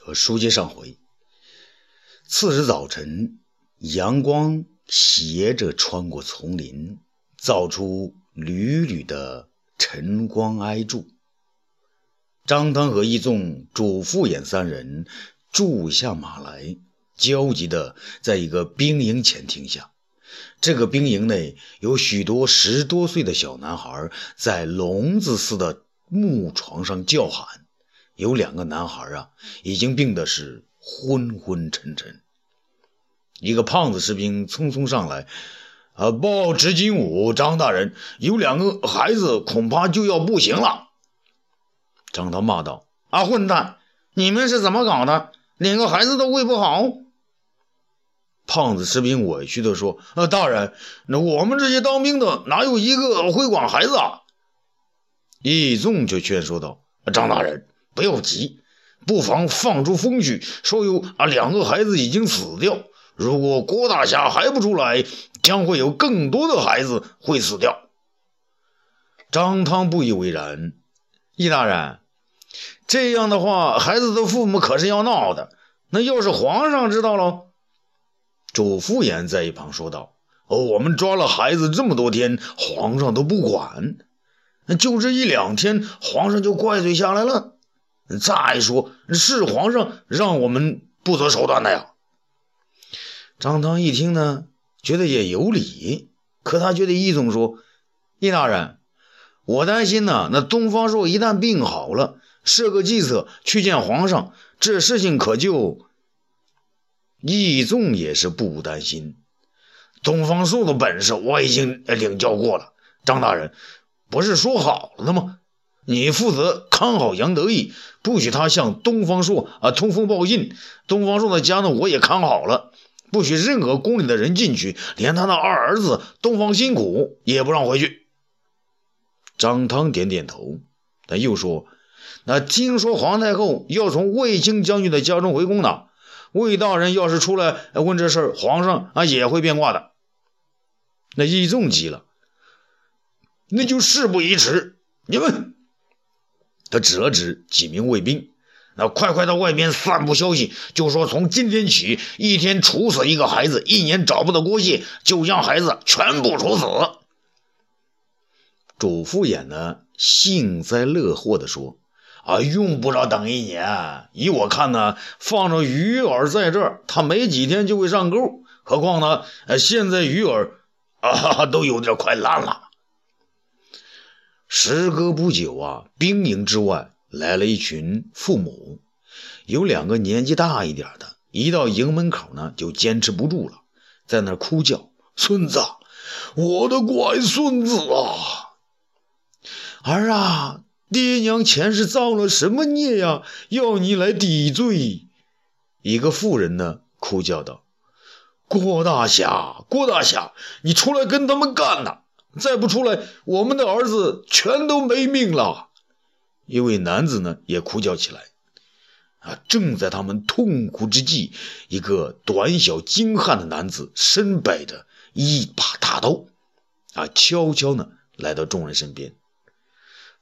和书接上回，次日早晨，阳光斜着穿过丛林，照出缕缕的晨光挨柱。张汤和易纵、主父偃三人住下马来，焦急地在一个兵营前停下。这个兵营内有许多十多岁的小男孩，在笼子似的木床上叫喊。有两个男孩啊，已经病的是昏昏沉沉。一个胖子士兵匆匆上来，啊，报直金武张大人，有两个孩子恐怕就要不行了。张涛骂道：“啊，混蛋！你们是怎么搞的？连个孩子都喂不好？”胖子士兵委屈地说：“啊，大人，那我们这些当兵的哪有一个会管孩子啊？”易纵就劝说道：“张大人。”不要急，不妨放出风去，说有啊两个孩子已经死掉。如果郭大侠还不出来，将会有更多的孩子会死掉。张汤不以为然，易大人，这样的话，孩子的父母可是要闹的。那要是皇上知道了，主父偃在一旁说道：“哦，我们抓了孩子这么多天，皇上都不管，就这一两天，皇上就怪罪下来了。”再说，是皇上让我们不择手段的呀。张汤一听呢，觉得也有理，可他觉得易总说：“易大人，我担心呢，那东方朔一旦病好了，设个计策去见皇上，这事情可就……”易纵也是不担心，东方朔的本事我已经领教过了。张大人不是说好了的吗？你负责看好杨得意，不许他向东方朔啊通风报信。东方朔的家呢，我也看好了，不许任何宫里的人进去，连他那二儿子东方辛苦也不让回去。张汤点点头，他又说：“那听说皇太后要从卫青将军的家中回宫呢？魏大人要是出来问这事儿，皇上啊也会变卦的。”那易仲急了，那就事不宜迟，你们。他指了指几名卫兵，那快快到外面散布消息，就说从今天起，一天处死一个孩子，一年找不到郭谢，就将孩子全部处死。主父偃呢，幸灾乐祸地说：“啊，用不着等一年，依我看呢，放着鱼饵在这儿，他没几天就会上钩。何况呢，现在鱼饵啊都有点快烂了。”时隔不久啊，兵营之外来了一群父母，有两个年纪大一点的，一到营门口呢就坚持不住了，在那哭叫：“孙子，我的乖孙子啊！儿啊，爹娘前世造了什么孽呀？要你来抵罪。”一个妇人呢哭叫道：“郭大侠，郭大侠，你出来跟他们干呐！”再不出来，我们的儿子全都没命了。一位男子呢也哭叫起来。啊，正在他们痛苦之际，一个短小精悍的男子身摆着一把大刀，啊，悄悄呢来到众人身边。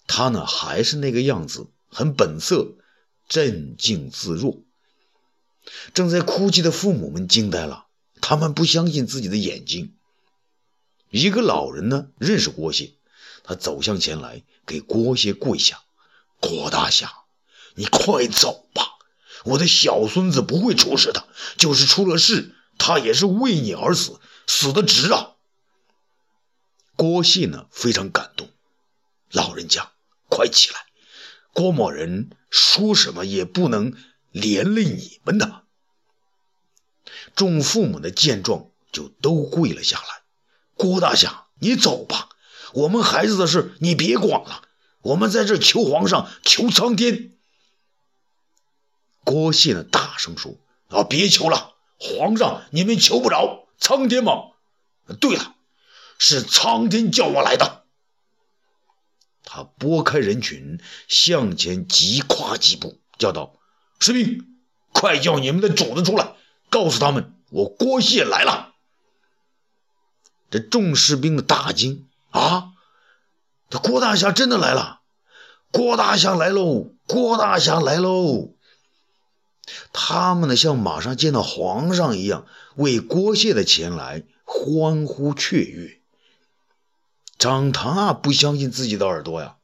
他呢还是那个样子，很本色，镇静自若。正在哭泣的父母们惊呆了，他们不相信自己的眼睛。一个老人呢，认识郭谢，他走向前来，给郭谢跪下：“郭大侠，你快走吧，我的小孙子不会出事的，就是出了事，他也是为你而死，死的值啊！”郭谢呢，非常感动：“老人家，快起来，郭某人说什么也不能连累你们的。”众父母的见状，就都跪了下来。郭大侠，你走吧，我们孩子的事你别管了，我们在这求皇上，求苍天。郭谢呢，大声说：“啊，别求了，皇上你们求不着，苍天嘛。对了，是苍天叫我来的。”他拨开人群，向前急跨几步，叫道：“士兵，快叫你们的主子出来，告诉他们，我郭谢来了。”这众士兵的大惊啊！这郭大侠真的来了！郭大侠来喽！郭大侠来喽！他们呢像马上见到皇上一样，为郭谢的前来欢呼雀跃。张唐啊，不相信自己的耳朵呀！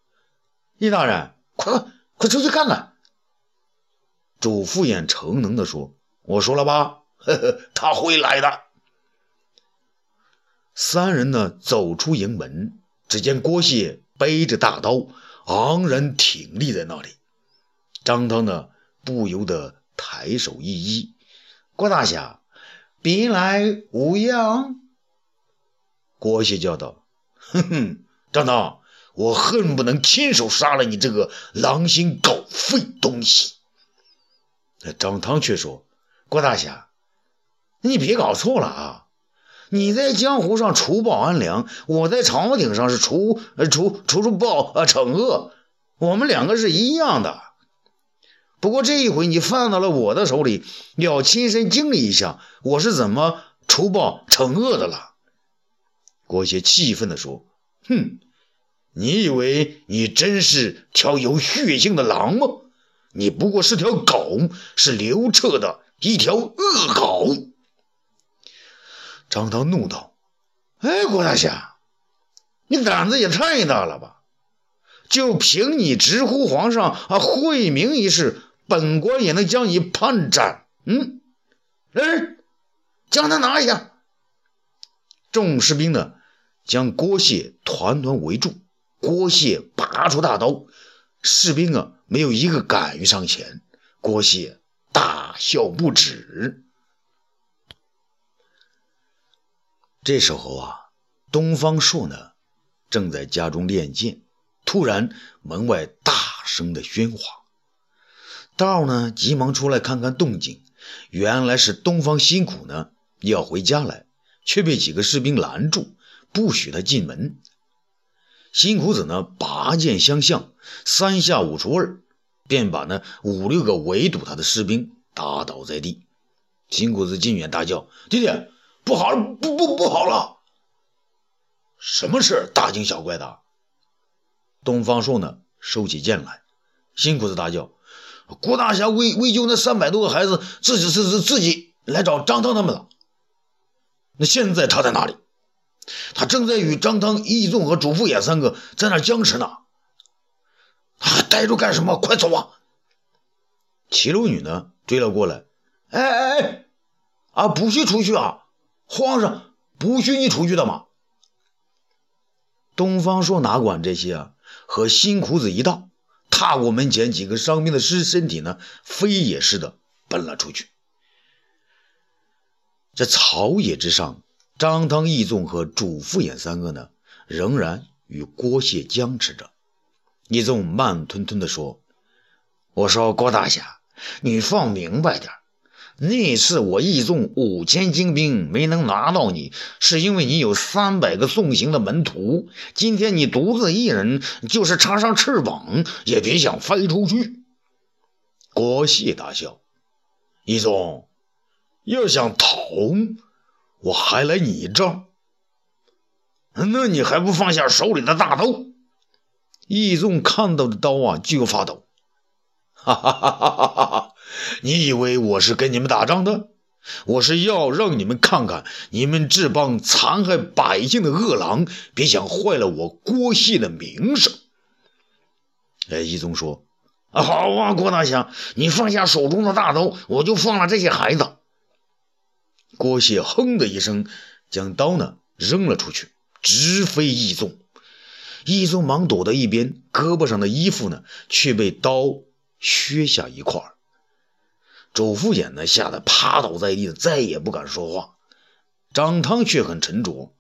易大人，快快出去看看！主父偃诚能地说：“我说了吧，呵呵，他会来的。”三人呢走出营门，只见郭谢背着大刀，昂然挺立在那里。张汤呢不由得抬手一揖：“郭大侠，别来无恙？”郭谢叫道。哼哼，张汤，我恨不能亲手杀了你这个狼心狗肺东西。那张汤却说：“郭大侠，你别搞错了啊！你在江湖上除暴安良，我在朝廷上是除呃除除除暴啊惩恶，我们两个是一样的。不过这一回你犯到了我的手里，要亲身经历一下我是怎么除暴惩恶的了。”郭邪气愤地说：“哼，你以为你真是条有血性的狼吗？你不过是条狗，是刘彻的一条恶狗。”张涛怒道：“哎，郭大侠，你胆子也太大了吧！就凭你直呼皇上啊惠明一事，本官也能将你判斩。嗯，来，将他拿下。”众士兵呢？将郭谢团团围住，郭谢拔出大刀，士兵啊，没有一个敢于上前。郭谢大笑不止。这时候啊，东方朔呢，正在家中练剑，突然门外大声的喧哗，道呢急忙出来看看动静，原来是东方辛苦呢要回家来，却被几个士兵拦住。不许他进门。辛苦子呢，拔剑相向，三下五除二，便把那五六个围堵他的士兵打倒在地。辛苦子进远大叫：“弟弟，不好了，不不不好了！”什么事？大惊小怪的。东方朔呢，收起剑来。辛苦的大叫：“郭大侠为为救那三百多个孩子，自己自自自己来找张汤他们了。那现在他在哪里？”他正在与张汤、易纵和主父偃三个在那僵持呢。他还，呆着干什么？快走啊！齐鲁女呢追了过来。哎哎哎，啊，不许出去啊！皇上不许你出去的嘛。东方朔哪管这些啊？和辛苦子一道，踏过门前几个伤兵的尸身体呢，飞也似的奔了出去。这草野之上。张汤、义纵和主父偃三个呢，仍然与郭谢僵持着。义纵慢吞吞地说：“我说郭大侠，你放明白点那次我义纵五千精兵没能拿到你，是因为你有三百个送行的门徒。今天你独自一人，就是插上翅膀也别想飞出去。”郭谢大笑：“义纵要想逃？”我还来你这？那你还不放下手里的大刀？易纵看到的刀啊，就发抖。哈哈哈哈哈哈！你以为我是跟你们打仗的？我是要让你们看看，你们这帮残害百姓的恶狼，别想坏了我郭谢的名声。哎，易纵说：“啊，好啊，郭大侠，你放下手中的大刀，我就放了这些孩子。”郭谢哼的一声，将刀呢扔了出去，直飞易纵。易纵忙躲到一边，胳膊上的衣服呢却被刀削下一块。周福衍呢吓得趴倒在地，再也不敢说话。张汤却很沉着，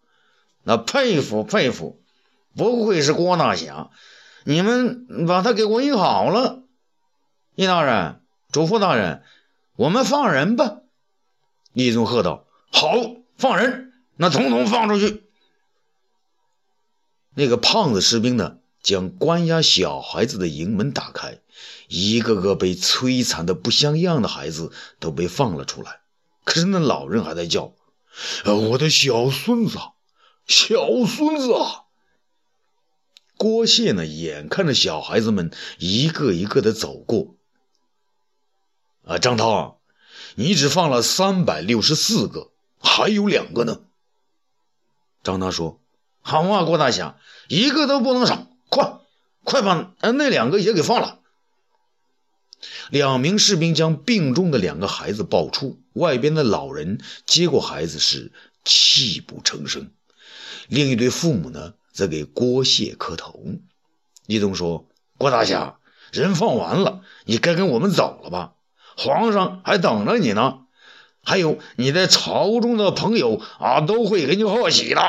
那佩服佩服，不愧是郭大侠，你们把他给我医好了。易大人，主父大人，我们放人吧。李宗喝道：“好，放人！那统统放出去！”那个胖子士兵呢，将关押小孩子的营门打开，一个个被摧残的不像样的孩子都被放了出来。可是那老人还在叫：“呃我的小孙子，小孙子！”郭谢呢，眼看着小孩子们一个一个的走过。啊，张涛，你只放了三百六十四个，还有两个呢。张涛说：“好啊，郭大侠，一个都不能少，快把那两个也给放了。”两名士兵将病重的两个孩子抱出，外边的老人接过孩子时泣不成声。另一对父母呢，则给郭谢磕头。李东说：“郭大侠，人放完了，你该跟我们走了吧？皇上还等着你呢。还有你在朝中的朋友啊，都会给你贺喜的。”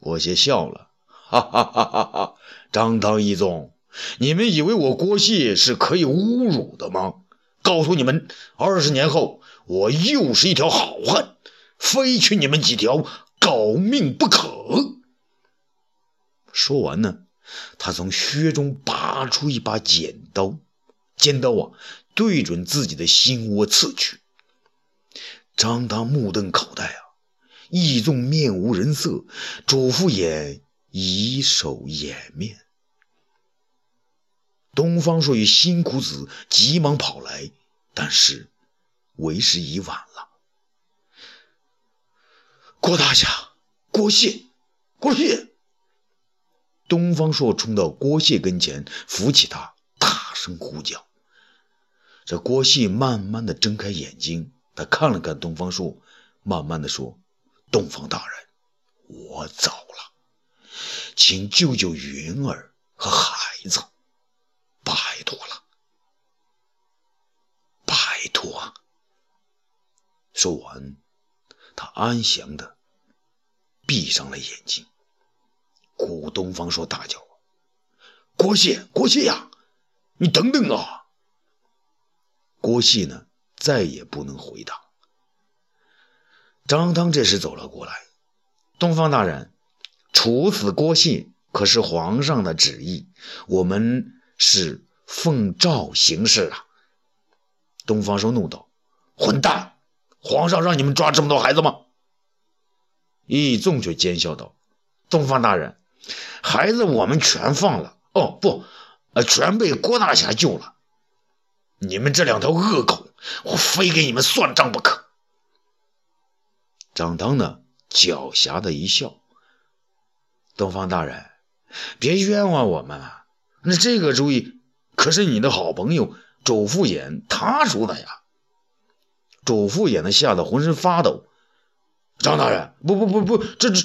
郭谢笑了，哈哈哈哈哈！张唐一宗。你们以为我郭谢是可以侮辱的吗？告诉你们，二十年后我又是一条好汉，非取你们几条狗命不可。说完呢，他从靴中拔出一把剪刀，尖刀啊，对准自己的心窝刺去。张当目瞪口呆啊，义纵面无人色，嘱咐也以手掩面。东方朔与辛苦子急忙跑来，但是为时已晚了。郭大侠，郭谢，郭谢！东方朔冲到郭谢跟前，扶起他，大声呼叫。这郭谢慢慢的睁开眼睛，他看了看东方朔，慢慢的说：“东方大人，我走了，请救救云儿和孩子。”拜托了，拜托！说完，他安详的闭上了眼睛。古东方说：“大叫，郭谢，郭谢呀，你等等啊！”郭谢呢，再也不能回答。张汤这时走了过来：“东方大人，处死郭信可是皇上的旨意，我们。”是奉诏行事啊！东方朔怒道：“混蛋！皇上让你们抓这么多孩子吗？”义纵却奸笑道：“东方大人，孩子我们全放了。哦，不，呃，全被郭大侠救了。你们这两条恶狗，我非给你们算账不可。”张汤呢，狡黠的一笑：“东方大人，别冤枉我们啊！”那这个主意可是你的好朋友周副眼他出的呀！周副眼呢吓得浑身发抖。张大人，不不不不，这这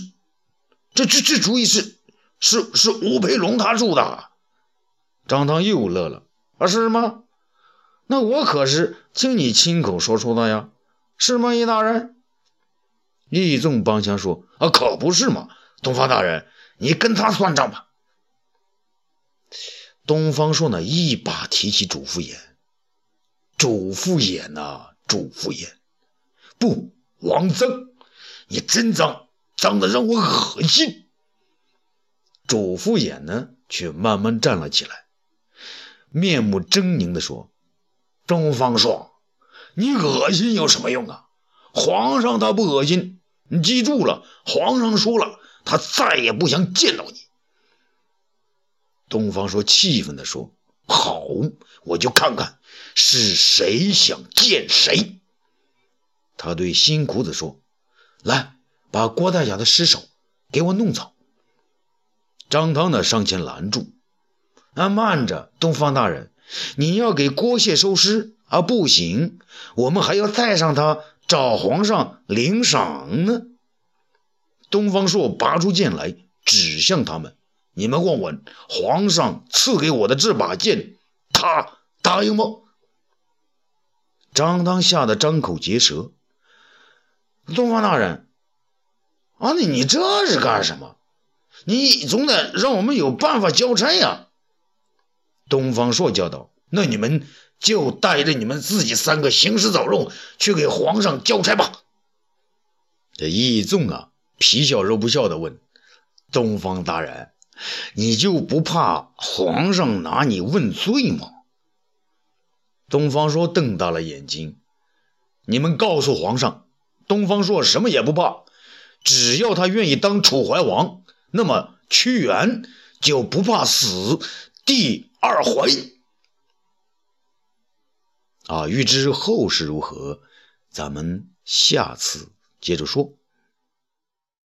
这这这主意是是是吴培龙他出的。张汤又乐了，啊是吗？那我可是听你亲口说出的呀，是吗，易大人？易纵帮腔说，啊可不是嘛，东方大人，你跟他算账吧。东方朔呢，一把提起主父偃，主父偃呐，主父偃，不，王增，你真脏，脏的让我恶心。主父偃呢，却慢慢站了起来，面目狰狞地说：“东方朔，你恶心有什么用啊？皇上他不恶心，你记住了，皇上说了，他再也不想见到你。”东方朔气愤地说：“好，我就看看是谁想见谁。”他对辛苦子说：“来，把郭大侠的尸首给我弄走。”张汤呢上前拦住：“啊，慢着，东方大人，你要给郭谢收尸啊？不行，我们还要带上他找皇上领赏呢。”东方朔拔出剑来，指向他们。你们问问皇上赐给我的这把剑，他答应吗？张汤吓得张口结舌。东方大人，啊，你你这是干什么？你总得让我们有办法交差呀！东方朔叫道：“那你们就带着你们自己三个行尸走肉去给皇上交差吧。”这义纵啊，皮笑肉不笑的问：“东方大人。”你就不怕皇上拿你问罪吗？东方朔瞪大了眼睛。你们告诉皇上，东方朔什么也不怕，只要他愿意当楚怀王，那么屈原就不怕死第二回。啊，欲知后事如何，咱们下次接着说。